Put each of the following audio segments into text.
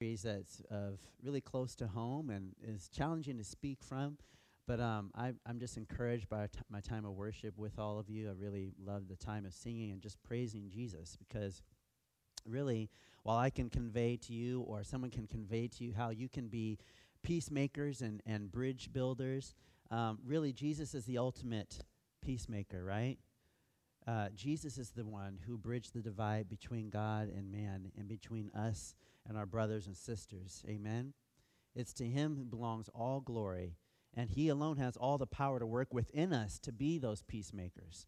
that's of really close to home and is challenging to speak from. But um, I, I'm just encouraged by t- my time of worship with all of you. I really love the time of singing and just praising Jesus because really, while I can convey to you or someone can convey to you how you can be peacemakers and, and bridge builders, um, really, Jesus is the ultimate peacemaker, right? Uh, Jesus is the one who bridged the divide between God and man and between us and our brothers and sisters. Amen. It's to him who belongs all glory, and he alone has all the power to work within us to be those peacemakers.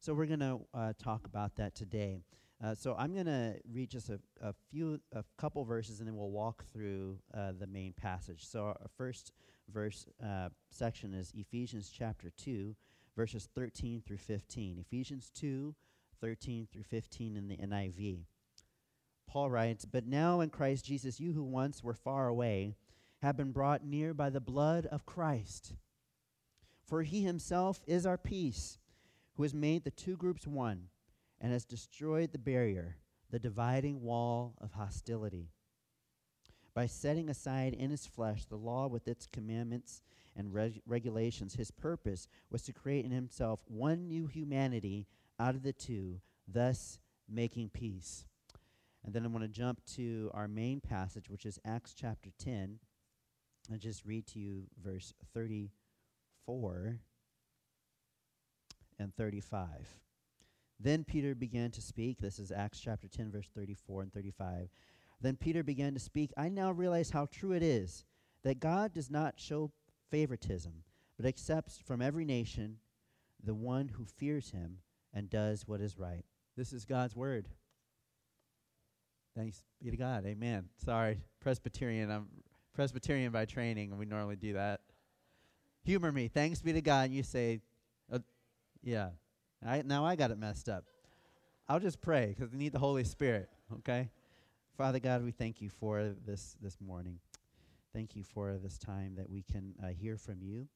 So we're going to uh, talk about that today. Uh, so I'm going to read just a, a, few, a couple verses, and then we'll walk through uh, the main passage. So our first verse uh, section is Ephesians chapter 2, verses 13 through 15. Ephesians 2, 13 through 15 in the NIV. Paul writes, But now in Christ Jesus, you who once were far away have been brought near by the blood of Christ. For he himself is our peace, who has made the two groups one and has destroyed the barrier, the dividing wall of hostility. By setting aside in his flesh the law with its commandments and reg- regulations, his purpose was to create in himself one new humanity out of the two, thus making peace and then I want to jump to our main passage, which is Acts chapter 10, and just read to you verse 34 and 35. Then Peter began to speak. This is Acts chapter 10, verse 34 and 35. Then Peter began to speak. I now realize how true it is that God does not show favoritism, but accepts from every nation the one who fears him and does what is right. This is God's word. Thanks be to God. Amen. Sorry, Presbyterian. I'm Presbyterian by training, and we normally do that. Humor me. Thanks be to God. And you say, uh, yeah. I, now I got it messed up. I'll just pray because we need the Holy Spirit. Okay, Father God, we thank you for this this morning. Thank you for this time that we can uh, hear from you.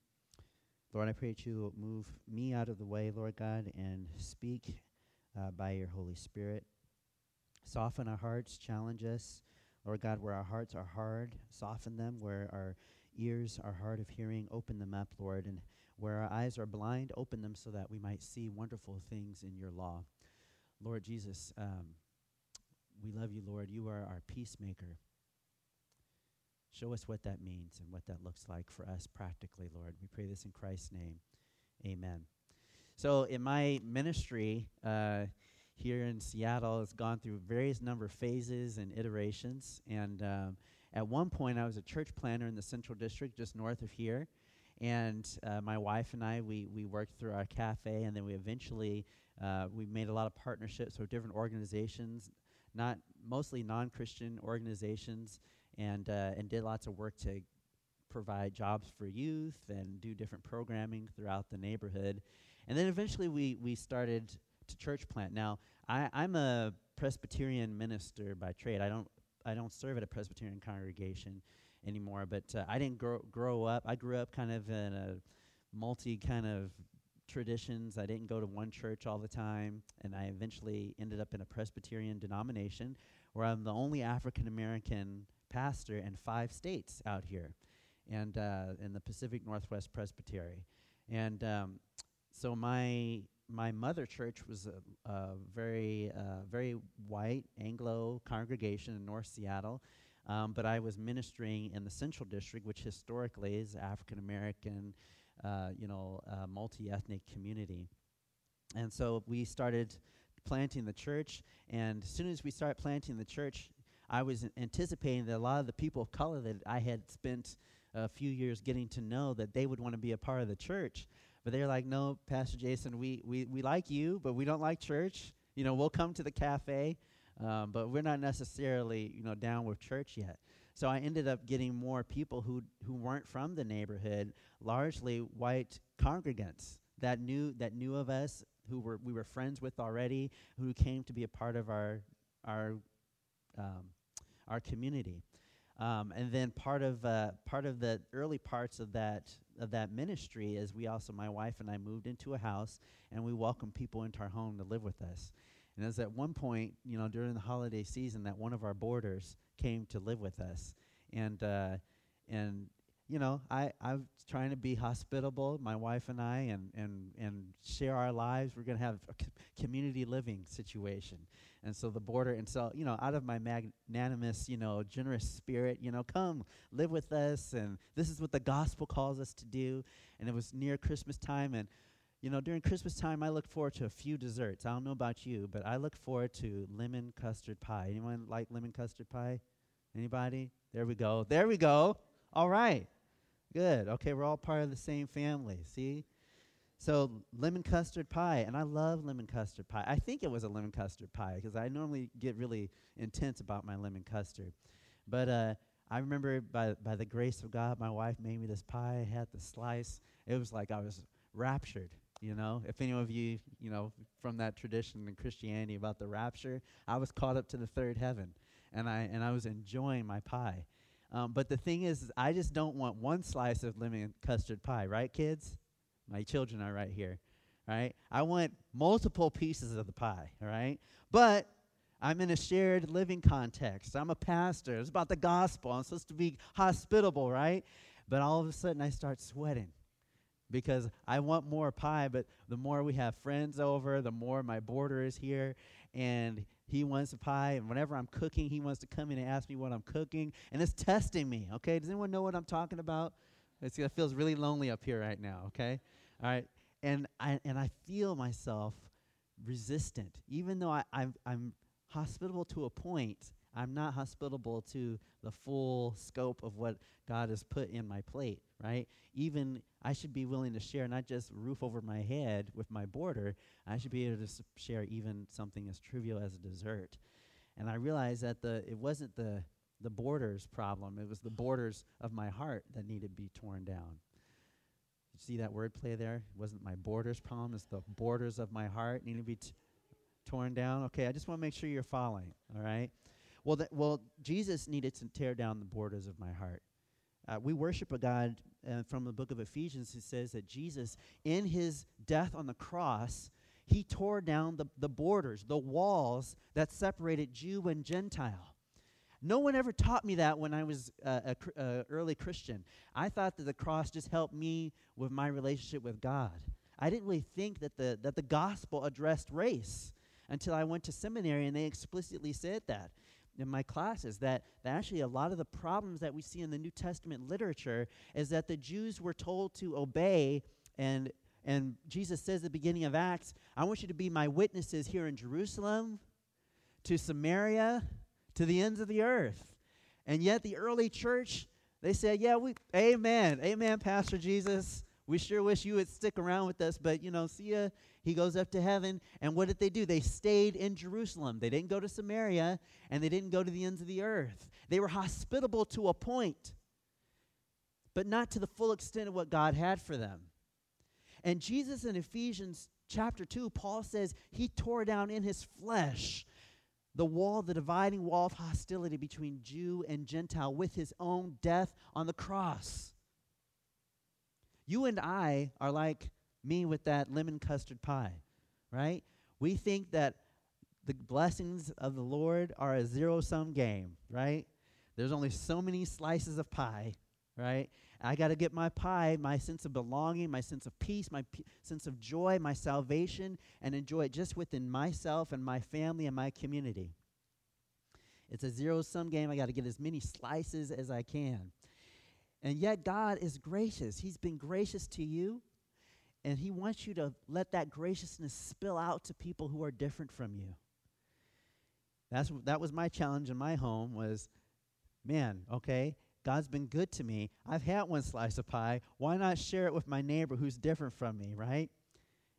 Lord, I pray that you move me out of the way, Lord God, and speak uh, by your Holy Spirit. Soften our hearts, challenge us. Lord God, where our hearts are hard, soften them. Where our ears are hard of hearing, open them up, Lord. And where our eyes are blind, open them so that we might see wonderful things in your law. Lord Jesus, um, we love you, Lord. You are our peacemaker. Show us what that means and what that looks like for us practically, Lord. We pray this in Christ's name. Amen. So, in my ministry, uh, here in Seattle has gone through various number of phases and iterations. And um, at one point, I was a church planter in the Central District, just north of here. And uh, my wife and I, we, we worked through our cafe, and then we eventually uh, we made a lot of partnerships with different organizations, not mostly non-Christian organizations, and uh, and did lots of work to provide jobs for youth and do different programming throughout the neighborhood. And then eventually we we started to church plant. Now, I, I'm a Presbyterian minister by trade. I don't I don't serve at a Presbyterian congregation anymore, but uh, I didn't grow grow up. I grew up kind of in a multi kind of traditions. I didn't go to one church all the time, and I eventually ended up in a Presbyterian denomination where I'm the only African American pastor in five states out here, and uh, in the Pacific Northwest Presbytery. And um, so my my mother church was a, a very, uh, very white Anglo congregation in North Seattle. Um, but I was ministering in the Central District, which historically is African American, uh, you know, uh, multi-ethnic community. And so we started planting the church, and as soon as we started planting the church, I was anticipating that a lot of the people of color that I had spent a few years getting to know that they would want to be a part of the church. But they're like, no, Pastor Jason, we, we, we like you, but we don't like church. You know, we'll come to the cafe, um, but we're not necessarily, you know, down with church yet. So I ended up getting more people who who weren't from the neighborhood, largely white congregants that knew that knew of us, who were we were friends with already, who came to be a part of our our um, our community. Um, and then part of uh, part of the early parts of that of that ministry is we also my wife and I moved into a house and we welcomed people into our home to live with us. And it was at one point, you know, during the holiday season, that one of our boarders came to live with us, and uh, and you know, I I'm trying to be hospitable, my wife and I, and and and share our lives. We're gonna have a c- community living situation, and so the boarder, and so you know, out of my magnanimous, you know, generous spirit, you know, come live with us, and this is what the gospel calls us to do. And it was near Christmas time, and you know, during Christmas time, I look forward to a few desserts. I don't know about you, but I look forward to lemon custard pie. Anyone like lemon custard pie? Anybody? There we go. There we go. All right. Good. Okay, we're all part of the same family. See? So, lemon custard pie, and I love lemon custard pie. I think it was a lemon custard pie because I normally get really intense about my lemon custard. But uh, I remember by, by the grace of God, my wife made me this pie. I had the slice. It was like I was raptured. You know, if any of you, you know, from that tradition in Christianity about the rapture, I was caught up to the third heaven, and I and I was enjoying my pie. Um, but the thing is, I just don't want one slice of lemon custard pie, right, kids? My children are right here, right? I want multiple pieces of the pie, right? But I'm in a shared living context. I'm a pastor. It's about the gospel. I'm supposed to be hospitable, right? But all of a sudden, I start sweating because I want more pie, but the more we have friends over, the more my boarder is here, and he wants a pie. And whenever I'm cooking, he wants to come in and ask me what I'm cooking, and it's testing me. Okay, does anyone know what I'm talking about? It's, it feels really lonely up here right now. Okay, all right, and I and I feel myself resistant, even though I, I'm I'm hospitable to a point. I'm not hospitable to the full scope of what God has put in my plate, right? Even I should be willing to share not just roof over my head with my boarder, I should be able to share even something as trivial as a dessert. And I realized that the it wasn't the the borders problem, it was the borders of my heart that needed to be torn down. You see that wordplay there? It wasn't my borders problem, it's the borders of my heart need to be t- torn down. Okay, I just want to make sure you're following, all right? Well, th- well, Jesus needed to tear down the borders of my heart. Uh, we worship a God uh, from the book of Ephesians who says that Jesus, in his death on the cross, he tore down the, the borders, the walls that separated Jew and Gentile. No one ever taught me that when I was uh, a cr- uh, early Christian. I thought that the cross just helped me with my relationship with God. I didn't really think that the, that the gospel addressed race until I went to seminary and they explicitly said that in my classes that, that actually a lot of the problems that we see in the New Testament literature is that the Jews were told to obey and and Jesus says at the beginning of Acts, I want you to be my witnesses here in Jerusalem, to Samaria, to the ends of the earth. And yet the early church, they said, Yeah, we amen. Amen, Pastor Jesus. We sure wish you would stick around with us, but you know, see ya. He goes up to heaven. And what did they do? They stayed in Jerusalem. They didn't go to Samaria and they didn't go to the ends of the earth. They were hospitable to a point, but not to the full extent of what God had for them. And Jesus in Ephesians chapter 2, Paul says he tore down in his flesh the wall, the dividing wall of hostility between Jew and Gentile with his own death on the cross. You and I are like me with that lemon custard pie, right? We think that the blessings of the Lord are a zero sum game, right? There's only so many slices of pie, right? I got to get my pie, my sense of belonging, my sense of peace, my p- sense of joy, my salvation, and enjoy it just within myself and my family and my community. It's a zero sum game. I got to get as many slices as I can. And yet, God is gracious. He's been gracious to you, and He wants you to let that graciousness spill out to people who are different from you. That's, that was my challenge in my home was, man, okay, God's been good to me. I've had one slice of pie. Why not share it with my neighbor who's different from me, right?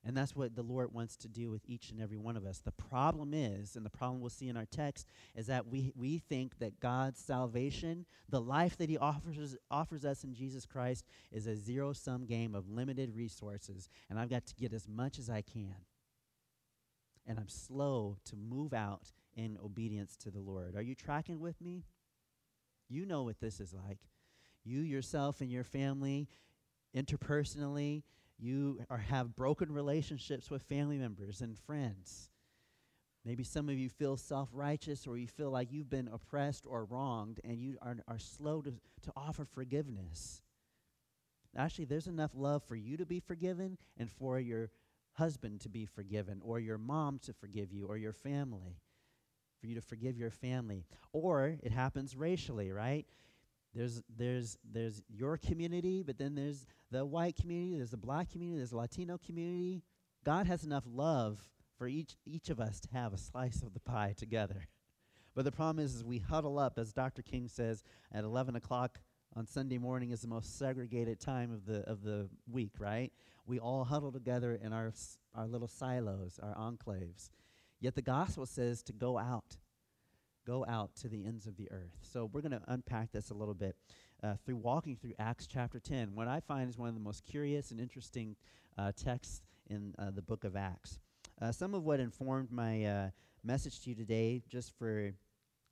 And that's what the Lord wants to do with each and every one of us. The problem is, and the problem we'll see in our text, is that we, we think that God's salvation, the life that He offers, offers us in Jesus Christ, is a zero sum game of limited resources, and I've got to get as much as I can. And I'm slow to move out in obedience to the Lord. Are you tracking with me? You know what this is like. You yourself and your family, interpersonally, you are, have broken relationships with family members and friends. Maybe some of you feel self righteous or you feel like you've been oppressed or wronged and you are, are slow to, to offer forgiveness. Actually, there's enough love for you to be forgiven and for your husband to be forgiven or your mom to forgive you or your family, for you to forgive your family. Or it happens racially, right? There's, there's, there's your community, but then there's the white community, there's the black community, there's the Latino community. God has enough love for each, each of us to have a slice of the pie together. But the problem is, is we huddle up, as Dr. King says, at 11 o'clock on Sunday morning is the most segregated time of the, of the week, right? We all huddle together in our, our little silos, our enclaves. Yet the gospel says to go out, go out to the ends of the earth. So we're going to unpack this a little bit uh, through walking through Acts chapter 10, what I find is one of the most curious and interesting uh, texts in uh, the book of Acts. Uh, some of what informed my uh, message to you today, just for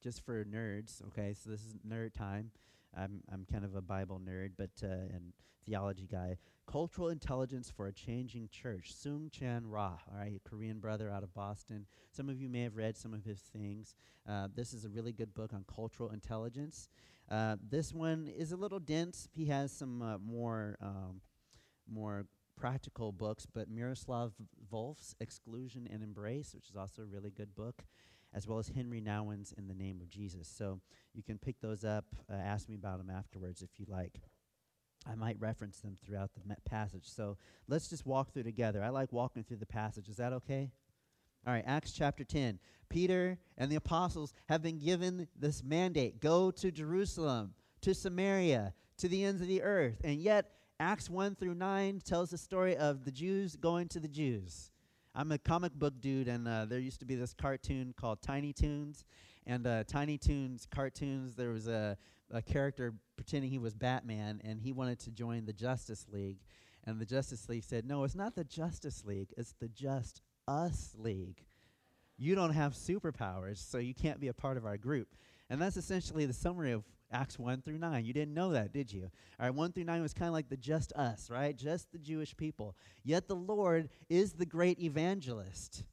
just for nerds, okay? So this is nerd time. I'm I'm kind of a Bible nerd, but uh, and theology guy. Cultural intelligence for a changing church. Soong-Chan Rah, all right, Korean brother out of Boston. Some of you may have read some of his things. Uh, this is a really good book on cultural intelligence. Uh, this one is a little dense. He has some uh, more um, more practical books, but Miroslav Volf's Exclusion and Embrace, which is also a really good book, as well as Henri Nouwen's In the Name of Jesus. So you can pick those up. Uh, ask me about them afterwards if you like. I might reference them throughout the passage. So let's just walk through together. I like walking through the passage. Is that okay? All right, Acts chapter 10. Peter and the apostles have been given this mandate go to Jerusalem, to Samaria, to the ends of the earth. And yet, Acts 1 through 9 tells the story of the Jews going to the Jews. I'm a comic book dude, and uh, there used to be this cartoon called Tiny Toons. And uh, Tiny Toons cartoons, there was a, a character pretending he was Batman, and he wanted to join the Justice League. And the Justice League said, No, it's not the Justice League, it's the Just Us League. You don't have superpowers, so you can't be a part of our group. And that's essentially the summary of Acts 1 through 9. You didn't know that, did you? All right, 1 through 9 was kind of like the just us, right? Just the Jewish people. Yet the Lord is the great evangelist.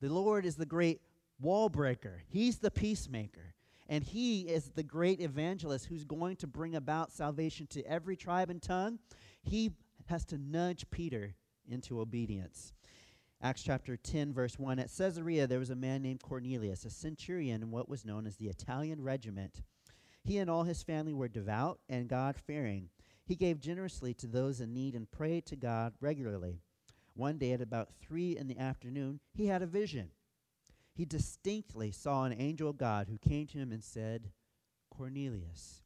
The Lord is the great wall breaker. He's the peacemaker. And he is the great evangelist who's going to bring about salvation to every tribe and tongue. He has to nudge Peter into obedience. Acts chapter 10, verse 1. At Caesarea, there was a man named Cornelius, a centurion in what was known as the Italian regiment he and all his family were devout and God fearing. He gave generously to those in need and prayed to God regularly. One day at about three in the afternoon, he had a vision. He distinctly saw an angel of God who came to him and said, Cornelius.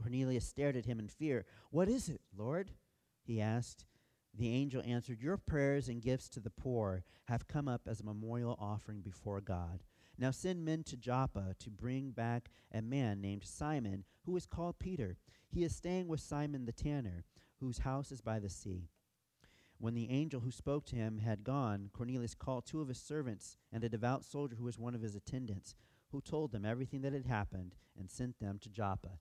Cornelius stared at him in fear. What is it, Lord? He asked. The angel answered, Your prayers and gifts to the poor have come up as a memorial offering before God. Now send men to Joppa to bring back a man named Simon, who is called Peter. He is staying with Simon the tanner, whose house is by the sea. When the angel who spoke to him had gone, Cornelius called two of his servants and a devout soldier who was one of his attendants, who told them everything that had happened and sent them to Joppa.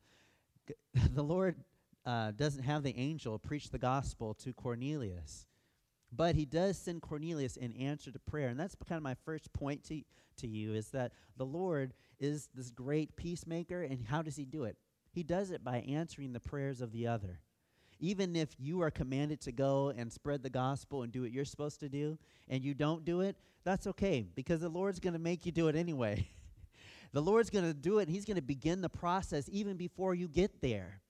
The Lord uh, doesn't have the angel preach the gospel to Cornelius. But he does send Cornelius in answer to prayer. And that's kind of my first point to, to you is that the Lord is this great peacemaker. And how does he do it? He does it by answering the prayers of the other. Even if you are commanded to go and spread the gospel and do what you're supposed to do, and you don't do it, that's okay because the Lord's going to make you do it anyway. the Lord's going to do it, and He's going to begin the process even before you get there.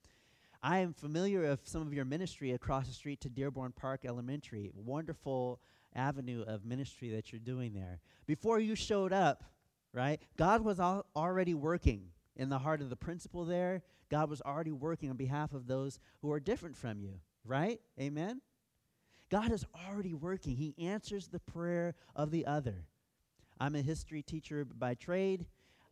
I am familiar of some of your ministry across the street to Dearborn Park Elementary. Wonderful avenue of ministry that you're doing there. Before you showed up, right, God was al- already working in the heart of the principal there. God was already working on behalf of those who are different from you, right? Amen? God is already working. He answers the prayer of the other. I'm a history teacher by trade.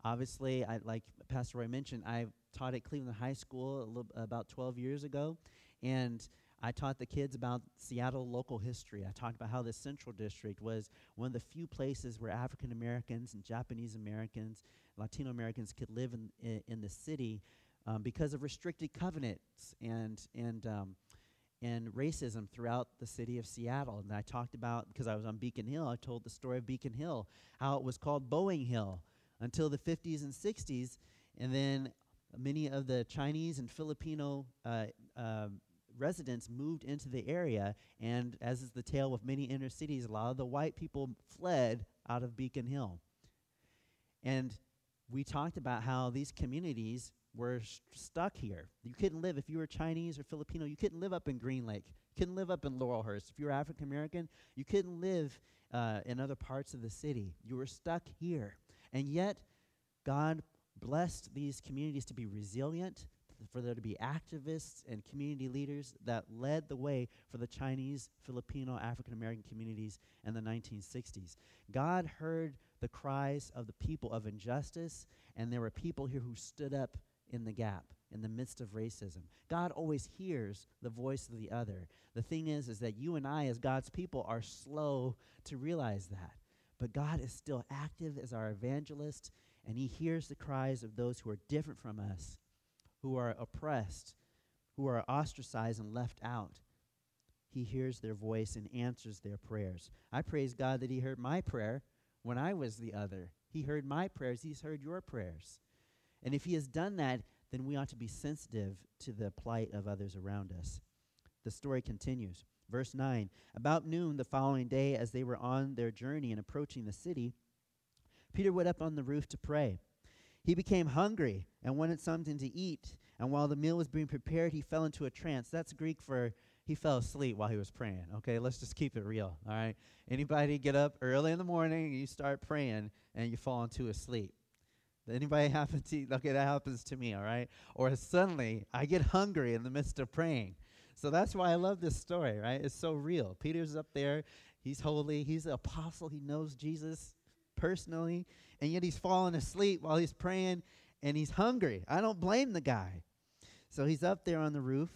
Obviously, I, like Pastor Roy mentioned, I taught at Cleveland High School little, about 12 years ago, and I taught the kids about Seattle local history. I talked about how the Central District was one of the few places where African Americans and Japanese Americans, Latino Americans could live in, in, in the city um, because of restricted covenants and, and, um, and racism throughout the city of Seattle. And I talked about, because I was on Beacon Hill, I told the story of Beacon Hill, how it was called Boeing Hill until the 50s and 60s. And then many of the Chinese and Filipino uh, uh, residents moved into the area. And as is the tale with many inner cities, a lot of the white people fled out of Beacon Hill. And we talked about how these communities were sh- stuck here. You couldn't live, if you were Chinese or Filipino, you couldn't live up in Green Lake. You couldn't live up in Laurelhurst. If you were African American, you couldn't live uh, in other parts of the city. You were stuck here. And yet, God blessed these communities to be resilient, for there to be activists and community leaders that led the way for the Chinese, Filipino, African American communities in the 1960s. God heard the cries of the people of injustice, and there were people here who stood up in the gap in the midst of racism. God always hears the voice of the other. The thing is is that you and I as God's people are slow to realize that. But God is still active as our evangelist and he hears the cries of those who are different from us, who are oppressed, who are ostracized and left out. He hears their voice and answers their prayers. I praise God that he heard my prayer when I was the other. He heard my prayers, he's heard your prayers. And if he has done that, then we ought to be sensitive to the plight of others around us. The story continues. Verse 9 About noon the following day, as they were on their journey and approaching the city, Peter went up on the roof to pray. He became hungry and wanted something to eat. And while the meal was being prepared, he fell into a trance. That's Greek for he fell asleep while he was praying. Okay, let's just keep it real. All right. Anybody get up early in the morning and you start praying and you fall into a sleep? Anybody happen to? Okay, that happens to me. All right. Or suddenly I get hungry in the midst of praying. So that's why I love this story. Right? It's so real. Peter's up there. He's holy. He's an apostle. He knows Jesus personally, and yet he's falling asleep while he's praying, and he's hungry. I don't blame the guy. So he's up there on the roof,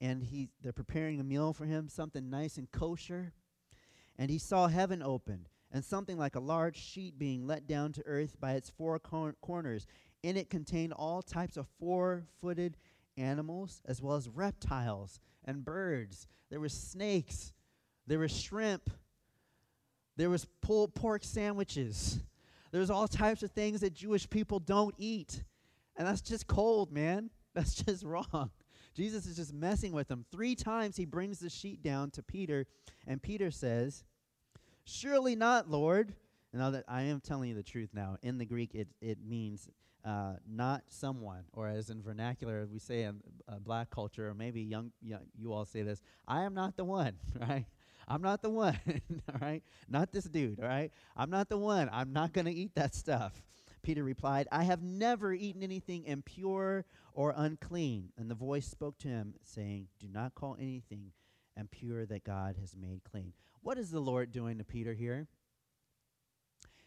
and he they're preparing a meal for him, something nice and kosher. And he saw heaven opened, and something like a large sheet being let down to earth by its four cor- corners. In it contained all types of four footed animals, as well as reptiles and birds. There were snakes, there was shrimp, there was pulled pork sandwiches. There's all types of things that Jewish people don't eat. And that's just cold, man. That's just wrong. Jesus is just messing with them. Three times he brings the sheet down to Peter, and Peter says, Surely not, Lord. Now that I am telling you the truth now, in the Greek it, it means uh, not someone, or as in vernacular we say in uh, black culture, or maybe young, young you all say this, I am not the one, right? I'm not the one, all right? Not this dude, all right? I'm not the one. I'm not going to eat that stuff. Peter replied, I have never eaten anything impure or unclean. And the voice spoke to him, saying, Do not call anything impure that God has made clean. What is the Lord doing to Peter here?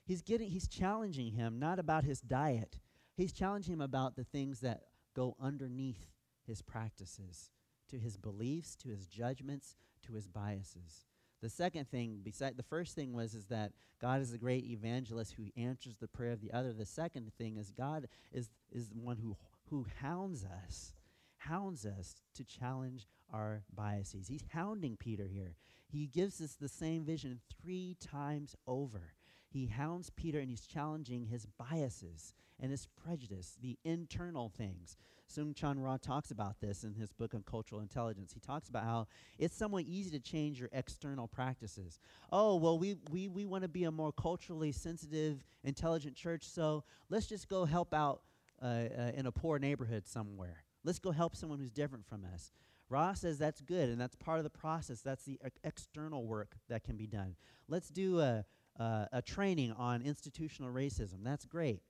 He's getting he's challenging him not about his diet. He's challenging him about the things that go underneath his practices, to his beliefs, to his judgments, to his biases. The second thing, beside the first thing was is that God is a great evangelist who answers the prayer of the other. The second thing is God is is the one who who hounds us, hounds us to challenge our biases. He's hounding Peter here. He gives us the same vision three times over. He hounds Peter and he's challenging his biases and his prejudice, the internal things. Soong-Chan Rah talks about this in his book on cultural intelligence. He talks about how it's somewhat easy to change your external practices. Oh, well, we, we, we want to be a more culturally sensitive, intelligent church, so let's just go help out uh, uh, in a poor neighborhood somewhere. Let's go help someone who's different from us. Rah says that's good, and that's part of the process. That's the uh, external work that can be done. Let's do a, Uh, a training on institutional racism. That's great.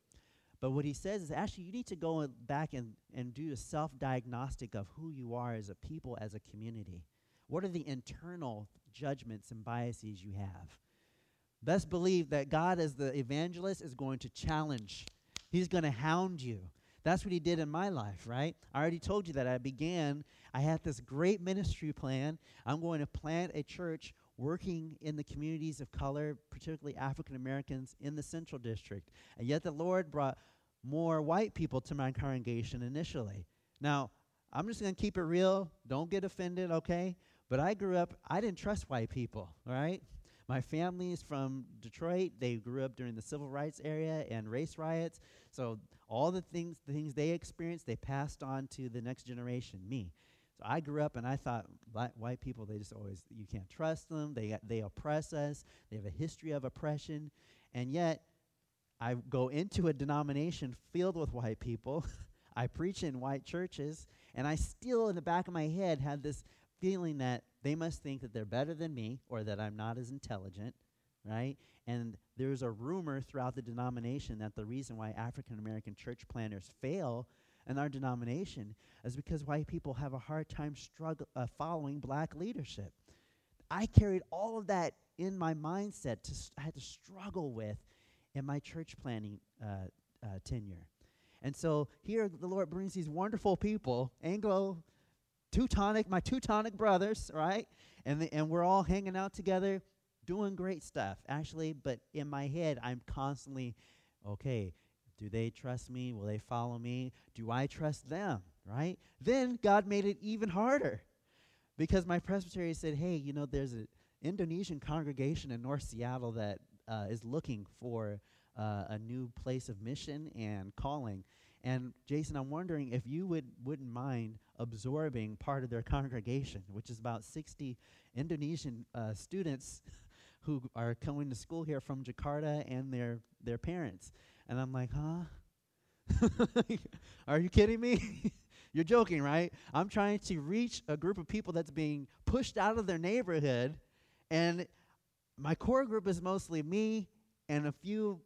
But what he says is actually you need to go back and, and do a self diagnostic of who you are as a people, as a community. What are the internal judgments and biases you have? Best believe that God, as the evangelist, is going to challenge, He's going to hound you. That's what He did in my life, right? I already told you that I began, I had this great ministry plan. I'm going to plant a church working in the communities of color, particularly African Americans in the Central District. And yet the Lord brought more white people to my congregation initially. Now, I'm just going to keep it real. Don't get offended, okay? But I grew up, I didn't trust white people, right? My family is from Detroit. They grew up during the civil rights area and race riots. So all the things the things they experienced, they passed on to the next generation, me. So I grew up and I thought white people, they just always you can't trust them. They they oppress us. They have a history of oppression. And yet I go into a denomination filled with white people. I preach in white churches, and I still in the back of my head had this feeling that they must think that they're better than me or that I'm not as intelligent, right? And there's a rumor throughout the denomination that the reason why African American church planters fail in our denomination is because white people have a hard time struggle uh, following black leadership. I carried all of that in my mindset to st- I had to struggle with in my church planting uh, uh, tenure. And so here the Lord brings these wonderful people, Anglo Teutonic, my Teutonic brothers, right? And the, and we're all hanging out together, doing great stuff, actually. But in my head, I'm constantly, okay, do they trust me? Will they follow me? Do I trust them? Right? Then God made it even harder because my presbytery said, hey, you know, there's an Indonesian congregation in North Seattle that uh, is looking for uh, a new place of mission and calling. And Jason, I'm wondering if you would wouldn't mind absorbing part of their congregation, which is about 60 Indonesian uh, students who are coming to school here from Jakarta and their their parents. And I'm like, huh? are you kidding me? You're joking, right? I'm trying to reach a group of people that's being pushed out of their neighborhood, and my core group is mostly me and a few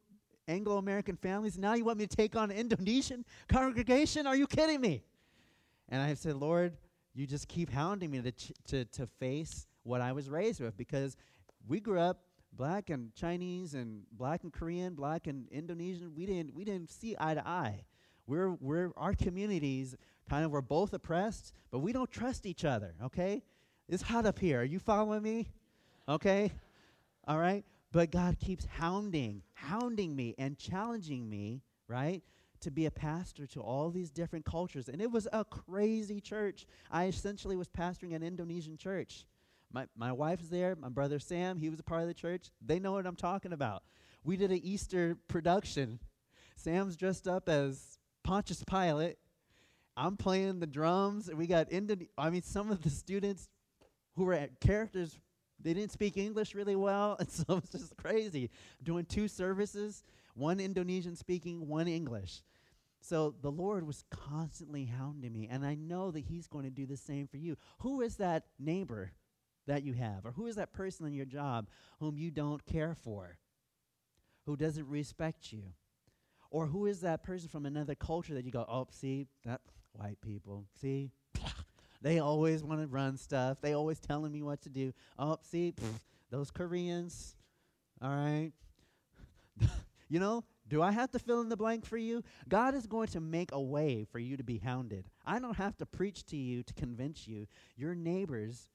Anglo American families. Now you want me to take on an Indonesian congregation? Are you kidding me? And I said, Lord, you just keep hounding me to, ch- to, to face what I was raised with because we grew up black and Chinese and black and Korean, black and Indonesian. We didn't we didn't see eye to eye. We're we're our communities kind of were both oppressed, but we don't trust each other. Okay, it's hot up here. Are you following me? Okay, all right. But God keeps hounding, hounding me and challenging me, right? To be a pastor to all these different cultures. And it was a crazy church. I essentially was pastoring an Indonesian church. My, my wife's there, my brother Sam, he was a part of the church. They know what I'm talking about. We did an Easter production. Sam's dressed up as Pontius Pilate. I'm playing the drums. We got Indone- I mean, some of the students who were at characters they didn't speak English really well, and so it's just crazy. Doing two services, one Indonesian speaking, one English. So the Lord was constantly hounding me, and I know that He's going to do the same for you. Who is that neighbor that you have, or who is that person in your job whom you don't care for, who doesn't respect you? Or who is that person from another culture that you go, oh, see, that white people, see, they always want to run stuff. They always telling me what to do. Oh, see, those Koreans. All right. you know, do I have to fill in the blank for you? God is going to make a way for you to be hounded. I don't have to preach to you to convince you. Your neighbors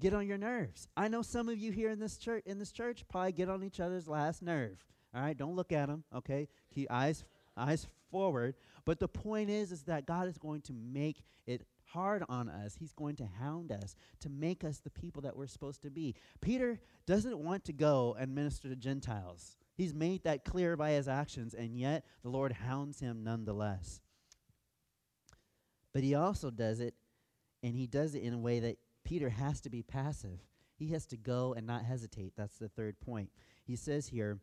get on your nerves. I know some of you here in this church in this church probably get on each other's last nerve. All right, don't look at them, okay? Keep eyes eyes forward. But the point is is that God is going to make it hard on us. He's going to hound us to make us the people that we're supposed to be. Peter doesn't want to go and minister to Gentiles. He's made that clear by his actions, and yet the Lord hounds him nonetheless. But he also does it, and he does it in a way that Peter has to be passive. He has to go and not hesitate. That's the third point. He says here,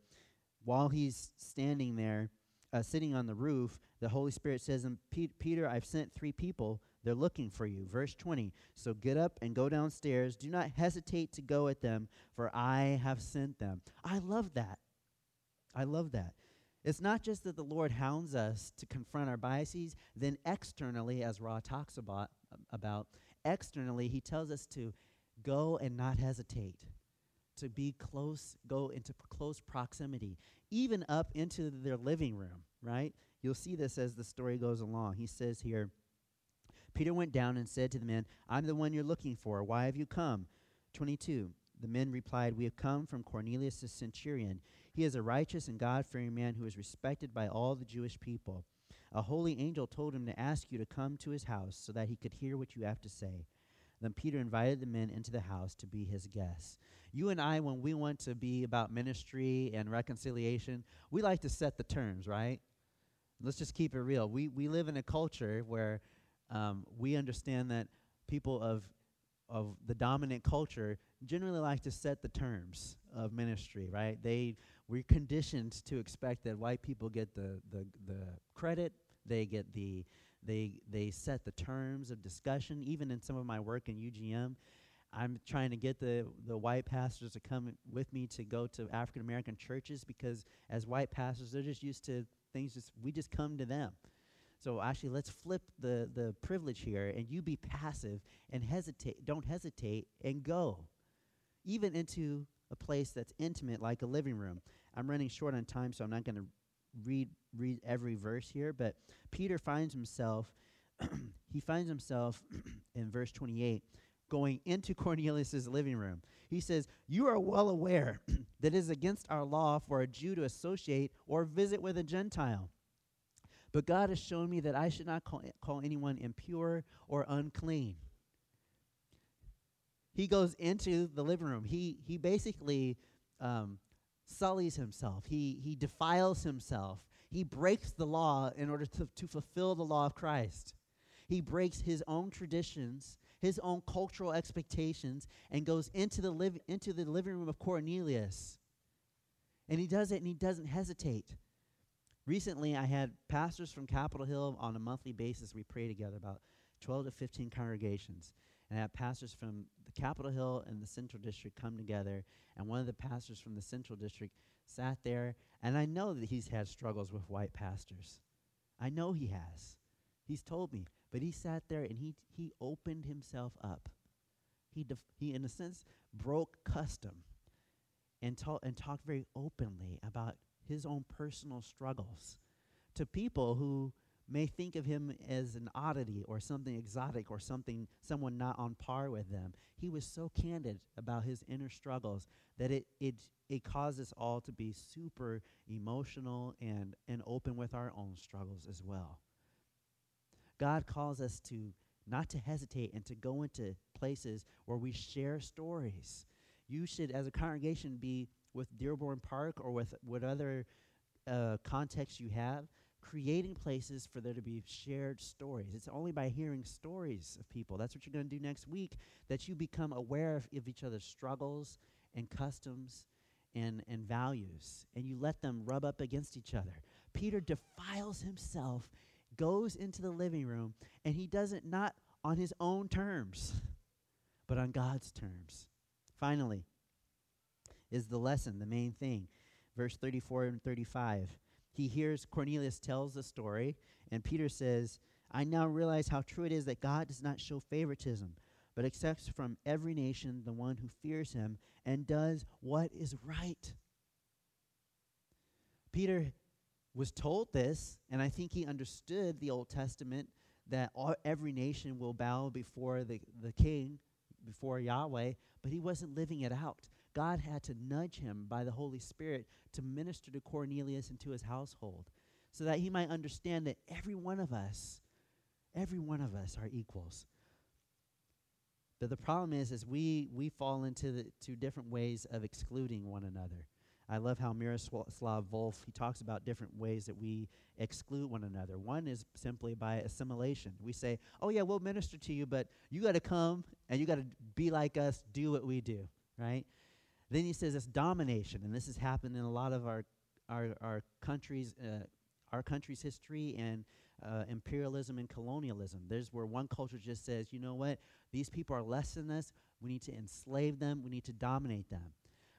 while he's standing there, uh, sitting on the roof, the Holy Spirit says, him, Peter, I've sent three people they're looking for you. Verse 20. So get up and go downstairs. Do not hesitate to go at them, for I have sent them. I love that. I love that. It's not just that the Lord hounds us to confront our biases, then externally, as Rah talks about, about externally, he tells us to go and not hesitate, to be close, go into p- close proximity, even up into their living room, right? You'll see this as the story goes along. He says here, Peter went down and said to the men, I'm the one you're looking for. Why have you come? 22. The men replied, We have come from Cornelius the centurion. He is a righteous and God fearing man who is respected by all the Jewish people. A holy angel told him to ask you to come to his house so that he could hear what you have to say. Then Peter invited the men into the house to be his guests. You and I, when we want to be about ministry and reconciliation, we like to set the terms, right? Let's just keep it real. We, we live in a culture where um, we understand that people of, of the dominant culture generally like to set the terms of ministry, right? They we're conditioned to expect that white people get the, the, the credit, they get the they they set the terms of discussion. Even in some of my work in UGM, I'm trying to get the the white pastors to come with me to go to African American churches because as white pastors, they're just used to things. Just we just come to them. So actually, let's flip the the privilege here, and you be passive and hesitate. Don't hesitate and go, even into a place that's intimate like a living room. I'm running short on time, so I'm not going to read read every verse here, but Peter finds himself he finds himself in verse 28 going into Cornelius's living room. He says, "You are well aware that it is against our law for a Jew to associate or visit with a Gentile." But God has shown me that I should not call, call anyone impure or unclean. He goes into the living room. He, he basically um, sullies himself, he, he defiles himself, he breaks the law in order to, to fulfill the law of Christ. He breaks his own traditions, his own cultural expectations, and goes into the, liv- into the living room of Cornelius. And he does it and he doesn't hesitate. Recently, I had pastors from Capitol Hill on a monthly basis. We pray together, about 12 to 15 congregations. And I had pastors from the Capitol Hill and the Central District come together. And one of the pastors from the Central District sat there. And I know that he's had struggles with white pastors. I know he has. He's told me. But he sat there and he, he opened himself up. He, def- he, in a sense, broke custom and, ta- and talked very openly about his own personal struggles to people who may think of him as an oddity or something exotic or something someone not on par with them. He was so candid about his inner struggles that it it it caused us all to be super emotional and and open with our own struggles as well. God calls us to not to hesitate and to go into places where we share stories. You should, as a congregation, be with Dearborn Park or with what other uh, context you have, creating places for there to be shared stories. It's only by hearing stories of people. That's what you're going to do next week, that you become aware of, of each other's struggles and customs and, and values, and you let them rub up against each other. Peter defiles himself, goes into the living room, and he does it not on his own terms, but on God's terms. Finally, is the lesson, the main thing. Verse 34 and 35 he hears Cornelius tells the story, and Peter says, I now realize how true it is that God does not show favoritism, but accepts from every nation the one who fears him and does what is right. Peter was told this, and I think he understood the Old Testament that all, every nation will bow before the, the king, before Yahweh, but he wasn't living it out. God had to nudge him by the Holy Spirit to minister to Cornelius and to his household so that he might understand that every one of us, every one of us are equals. But the problem is, is we, we fall into the two different ways of excluding one another. I love how Miroslav Volf, he talks about different ways that we exclude one another. One is simply by assimilation. We say, oh yeah, we'll minister to you, but you got to come and you got to be like us, do what we do, right? Then he says it's domination, and this has happened in a lot of our our our countries, uh, our country's history and uh, imperialism and colonialism. There's where one culture just says, you know what, these people are less than us. We need to enslave them. We need to dominate them.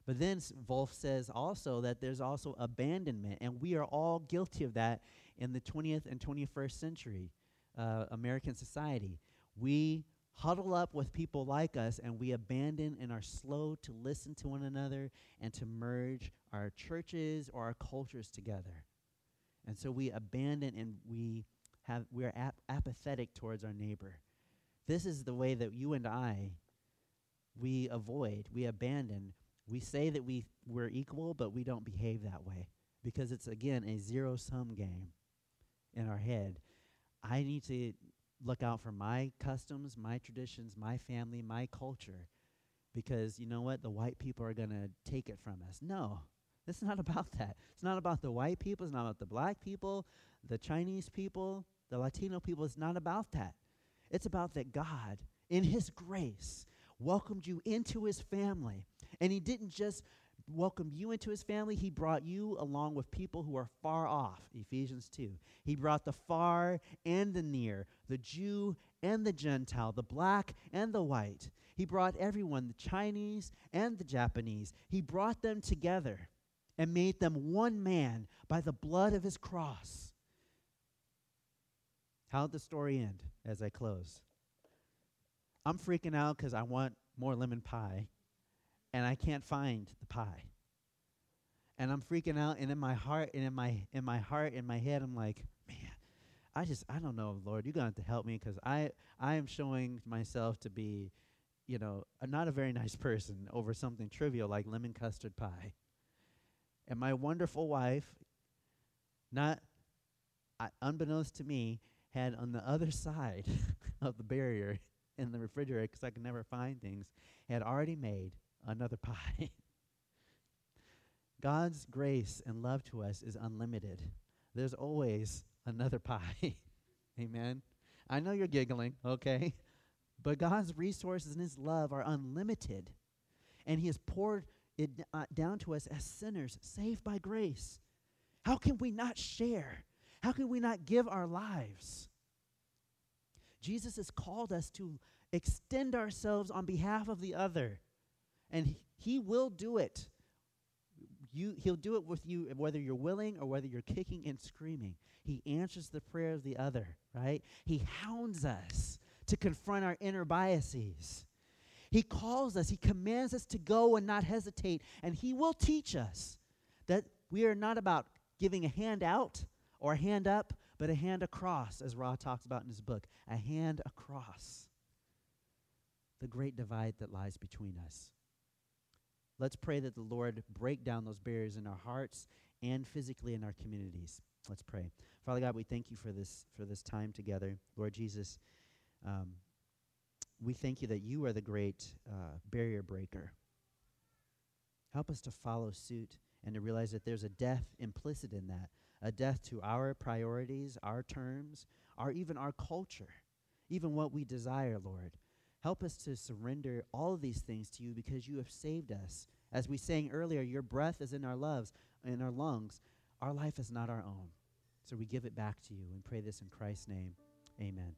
But then Volf says also that there's also abandonment, and we are all guilty of that in the 20th and 21st century uh, American society. We huddle up with people like us and we abandon and are slow to listen to one another and to merge our churches or our cultures together. And so we abandon and we have we're ap- apathetic towards our neighbor. This is the way that you and I we avoid, we abandon. We say that we we're equal but we don't behave that way because it's again a zero sum game. in our head. I need to look out for my customs, my traditions, my family, my culture. Because you know what? The white people are going to take it from us. No, this is not about that. It's not about the white people. It's not about the black people, the Chinese people, the Latino people. It's not about that. It's about that God, in His grace, welcomed you into His family. And He didn't just welcome you into His family, He brought you along with people who are far off. Ephesians 2. He brought the far and the near, the Jew and the Gentile, the black and the white. He brought everyone, the Chinese and the Japanese. He brought them together and made them one man by the blood of his cross. How'd the story end as I close? I'm freaking out because I want more lemon pie, and I can't find the pie. And I'm freaking out, and in my heart, and in my in my heart, in my head, I'm like, man, I just I don't know, Lord, you're gonna have to help me because I I am showing myself to be, you know, a, not a very nice person over something trivial like lemon custard pie. And my wonderful wife, not uh, unbeknownst to me, had on the other side of the barrier in the refrigerator, because I could never find things, had already made another pie. God's grace and love to us is unlimited. There's always another pie. Amen. I know you're giggling, okay? But God's resources and His love are unlimited. And He has poured it uh, down to us as sinners, saved by grace. How can we not share? How can we not give our lives? Jesus has called us to extend ourselves on behalf of the other, and he, he will do it. You, he'll do it with you whether you're willing or whether you're kicking and screaming. He answers the prayer of the other, right? He hounds us to confront our inner biases. He calls us, He commands us to go and not hesitate, and He will teach us that we are not about giving a hand out or a hand up, but a hand across, as Rah talks about in his book, a hand across the great divide that lies between us. Let's pray that the Lord break down those barriers in our hearts and physically in our communities. Let's pray. Father God, we thank you for this for this time together. Lord Jesus, um, we thank you that you are the great uh, barrier breaker. Help us to follow suit and to realize that there's a death implicit in that a death to our priorities, our terms, our even our culture, even what we desire, Lord. Help us to surrender all of these things to you because you have saved us. As we sang earlier, your breath is in our loves, in our lungs. Our life is not our own. So we give it back to you and pray this in Christ's name. Amen.